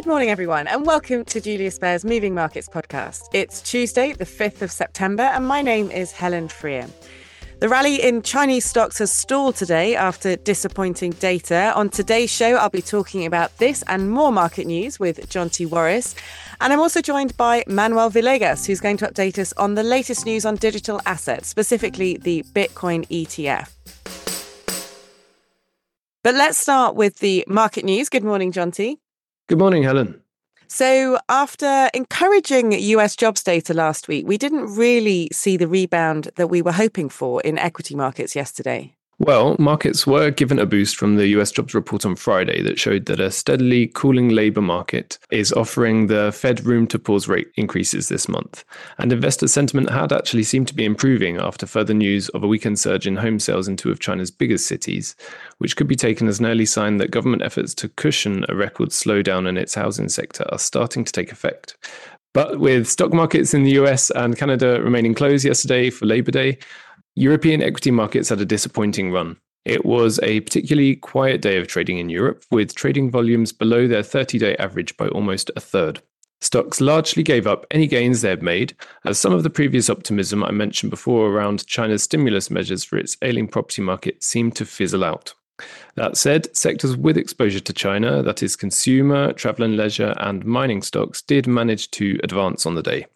Good morning, everyone, and welcome to Julius Baer's Moving Markets podcast. It's Tuesday, the 5th of September, and my name is Helen Freer. The rally in Chinese stocks has stalled today after disappointing data. On today's show, I'll be talking about this and more market news with Jonti Warris. And I'm also joined by Manuel Villegas, who's going to update us on the latest news on digital assets, specifically the Bitcoin ETF. But let's start with the market news. Good morning, Jonti. Good morning, Helen. So, after encouraging US jobs data last week, we didn't really see the rebound that we were hoping for in equity markets yesterday. Well, markets were given a boost from the US jobs report on Friday that showed that a steadily cooling labour market is offering the Fed room to pause rate increases this month. And investor sentiment had actually seemed to be improving after further news of a weekend surge in home sales in two of China's biggest cities, which could be taken as an early sign that government efforts to cushion a record slowdown in its housing sector are starting to take effect. But with stock markets in the US and Canada remaining closed yesterday for Labor Day, European equity markets had a disappointing run. It was a particularly quiet day of trading in Europe, with trading volumes below their 30 day average by almost a third. Stocks largely gave up any gains they had made, as some of the previous optimism I mentioned before around China's stimulus measures for its ailing property market seemed to fizzle out. That said, sectors with exposure to China, that is, consumer, travel and leisure, and mining stocks, did manage to advance on the day.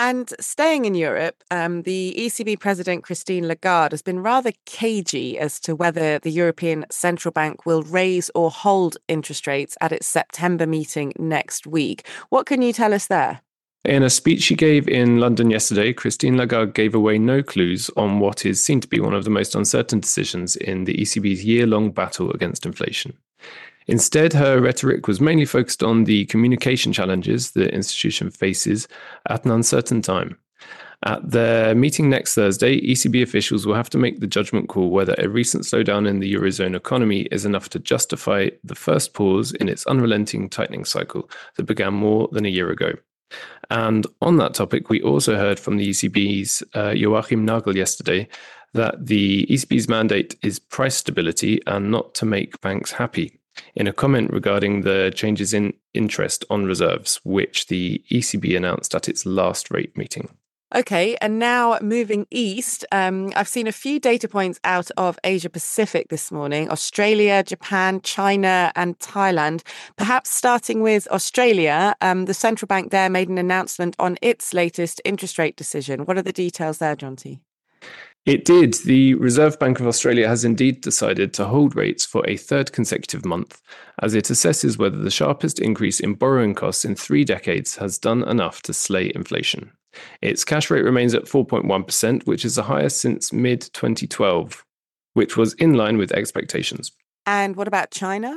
And staying in Europe, um, the ECB President Christine Lagarde has been rather cagey as to whether the European Central Bank will raise or hold interest rates at its September meeting next week. What can you tell us there? In a speech she gave in London yesterday, Christine Lagarde gave away no clues on what is seen to be one of the most uncertain decisions in the ECB's year long battle against inflation. Instead, her rhetoric was mainly focused on the communication challenges the institution faces at an uncertain time. At their meeting next Thursday, ECB officials will have to make the judgment call whether a recent slowdown in the Eurozone economy is enough to justify the first pause in its unrelenting tightening cycle that began more than a year ago. And on that topic, we also heard from the ECB's uh, Joachim Nagel yesterday that the ECB's mandate is price stability and not to make banks happy in a comment regarding the changes in interest on reserves, which the ECB announced at its last rate meeting. Okay, and now moving east, um, I've seen a few data points out of Asia Pacific this morning Australia, Japan, China, and Thailand. Perhaps starting with Australia, um, the central bank there made an announcement on its latest interest rate decision. What are the details there, Jonti? It did. The Reserve Bank of Australia has indeed decided to hold rates for a third consecutive month as it assesses whether the sharpest increase in borrowing costs in three decades has done enough to slay inflation. Its cash rate remains at 4.1%, which is the highest since mid 2012, which was in line with expectations. And what about China?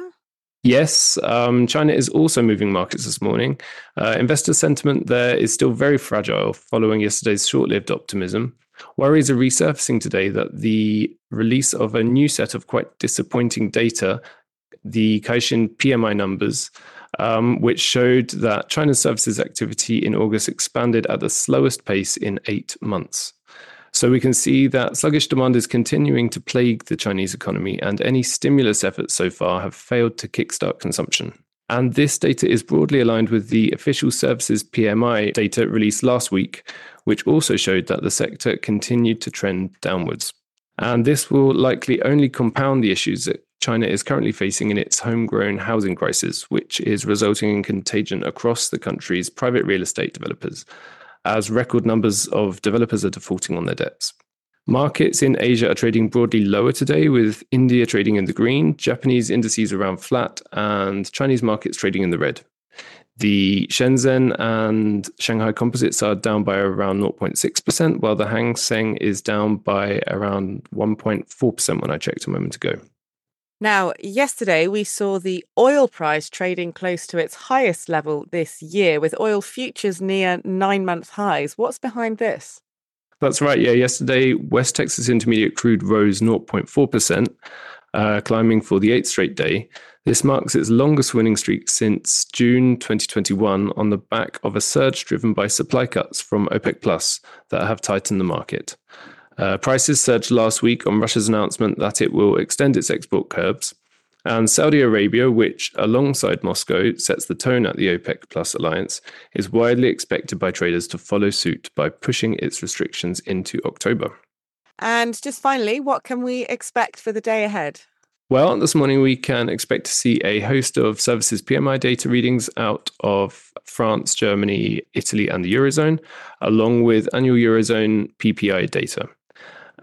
Yes, um, China is also moving markets this morning. Uh, investor sentiment there is still very fragile following yesterday's short lived optimism. Worries are resurfacing today that the release of a new set of quite disappointing data, the Caixin PMI numbers, um, which showed that China's services activity in August expanded at the slowest pace in eight months. So we can see that sluggish demand is continuing to plague the Chinese economy, and any stimulus efforts so far have failed to kickstart consumption. And this data is broadly aligned with the official services PMI data released last week, which also showed that the sector continued to trend downwards. And this will likely only compound the issues that China is currently facing in its homegrown housing crisis, which is resulting in contagion across the country's private real estate developers, as record numbers of developers are defaulting on their debts. Markets in Asia are trading broadly lower today, with India trading in the green, Japanese indices around flat, and Chinese markets trading in the red. The Shenzhen and Shanghai composites are down by around 0.6%, while the Hang Seng is down by around 1.4% when I checked a moment ago. Now, yesterday we saw the oil price trading close to its highest level this year, with oil futures near nine month highs. What's behind this? That's right. Yeah, yesterday West Texas Intermediate crude rose 0.4%, uh, climbing for the eighth straight day. This marks its longest winning streak since June 2021 on the back of a surge driven by supply cuts from OPEC Plus that have tightened the market. Uh, prices surged last week on Russia's announcement that it will extend its export curbs. And Saudi Arabia, which alongside Moscow sets the tone at the OPEC Plus alliance, is widely expected by traders to follow suit by pushing its restrictions into October. And just finally, what can we expect for the day ahead? Well, this morning we can expect to see a host of services PMI data readings out of France, Germany, Italy, and the Eurozone, along with annual Eurozone PPI data.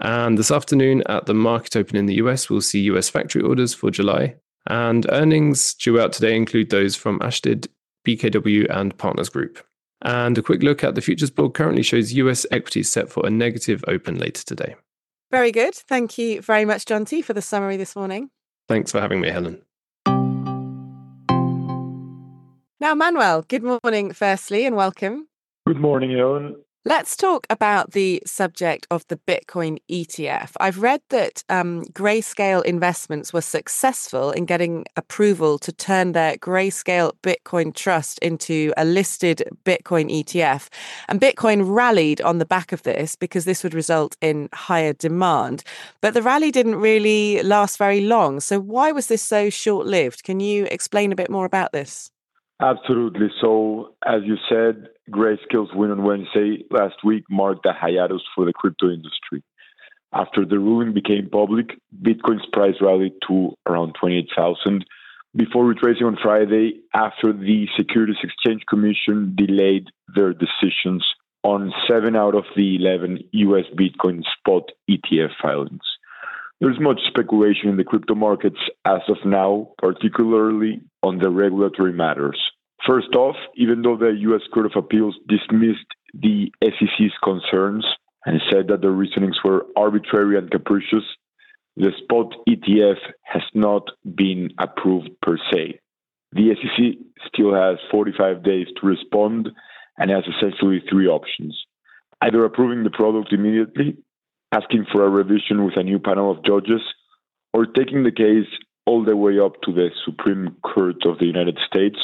And this afternoon at the market open in the US, we'll see US factory orders for July. And earnings due out today include those from Ashtead, BKW, and Partners Group. And a quick look at the futures board currently shows US equities set for a negative open later today. Very good. Thank you very much, Jonti, for the summary this morning. Thanks for having me, Helen. Now, Manuel, good morning, firstly, and welcome. Good morning, Helen. Let's talk about the subject of the Bitcoin ETF. I've read that um, Grayscale Investments were successful in getting approval to turn their Grayscale Bitcoin Trust into a listed Bitcoin ETF. And Bitcoin rallied on the back of this because this would result in higher demand. But the rally didn't really last very long. So, why was this so short lived? Can you explain a bit more about this? Absolutely. So, as you said, Grayscale's win on Wednesday last week marked a hiatus for the crypto industry. After the ruling became public, Bitcoin's price rallied to around 28,000 before retracing on Friday after the Securities Exchange Commission delayed their decisions on seven out of the 11 US Bitcoin spot ETF filings. There's much speculation in the crypto markets as of now, particularly on the regulatory matters. First off, even though the U.S. Court of Appeals dismissed the SEC's concerns and said that the reasonings were arbitrary and capricious, the spot ETF has not been approved per se. The SEC still has 45 days to respond and has essentially three options either approving the product immediately asking for a revision with a new panel of judges, or taking the case all the way up to the Supreme Court of the United States,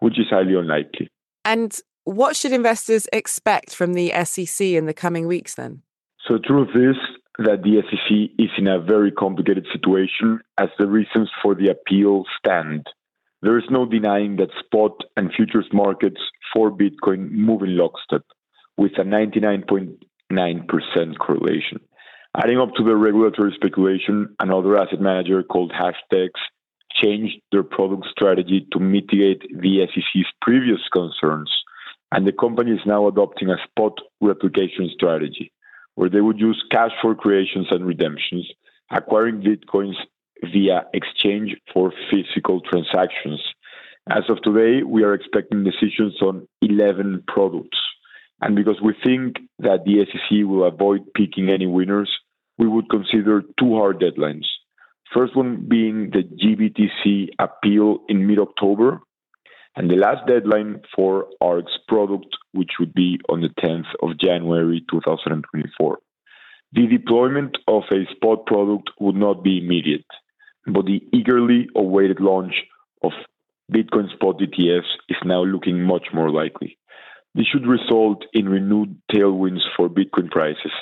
which is highly unlikely. And what should investors expect from the SEC in the coming weeks then? So, the truth is that the SEC is in a very complicated situation as the reasons for the appeal stand. There is no denying that spot and futures markets for Bitcoin move in lockstep, with a 99.9% correlation. Adding up to the regulatory speculation, another asset manager called Hashdex changed their product strategy to mitigate the SEC's previous concerns, and the company is now adopting a spot replication strategy, where they would use cash for creations and redemptions, acquiring bitcoins via exchange for physical transactions. As of today, we are expecting decisions on 11 products. And because we think that the SEC will avoid picking any winners, we would consider two hard deadlines. First one being the GBTC appeal in mid October, and the last deadline for ARK's product, which would be on the 10th of January 2024. The deployment of a spot product would not be immediate, but the eagerly awaited launch of Bitcoin spot ETFs is now looking much more likely. This should result in renewed tailwinds for Bitcoin prices,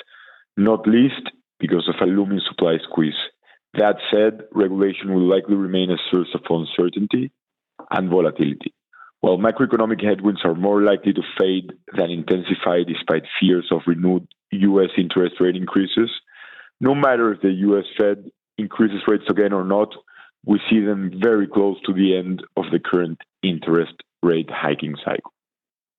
not least because of a looming supply squeeze. That said, regulation will likely remain a source of uncertainty and volatility. While macroeconomic headwinds are more likely to fade than intensify despite fears of renewed U.S. interest rate increases, no matter if the U.S. Fed increases rates again or not, we see them very close to the end of the current interest rate hiking cycle.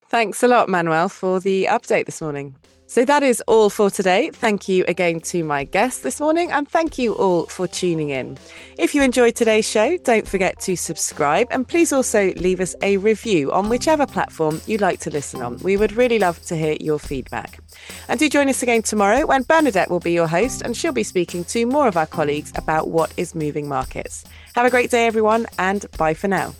Thanks a lot, Manuel, for the update this morning. So that is all for today. Thank you again to my guest this morning, and thank you all for tuning in. If you enjoyed today's show, don't forget to subscribe and please also leave us a review on whichever platform you'd like to listen on. We would really love to hear your feedback. And do join us again tomorrow when Bernadette will be your host and she'll be speaking to more of our colleagues about what is moving markets. Have a great day, everyone, and bye for now.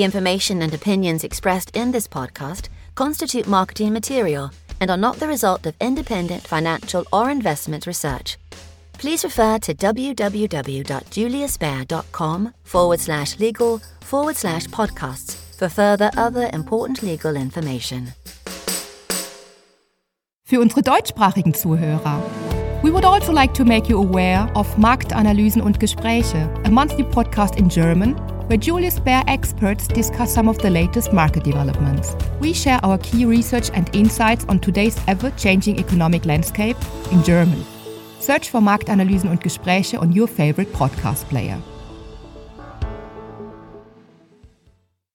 The information and opinions expressed in this podcast constitute marketing material and are not the result of independent financial or investment research. Please refer to www.juliusbaer.com forward slash legal forward slash podcasts for further other important legal information. Für unsere deutschsprachigen Zuhörer. We would also like to make you aware of Marktanalysen und Gespräche, a monthly podcast in German where Julius Baer experts discuss some of the latest market developments. We share our key research and insights on today's ever changing economic landscape in German. Search for Marktanalysen und Gespräche on your favorite podcast player.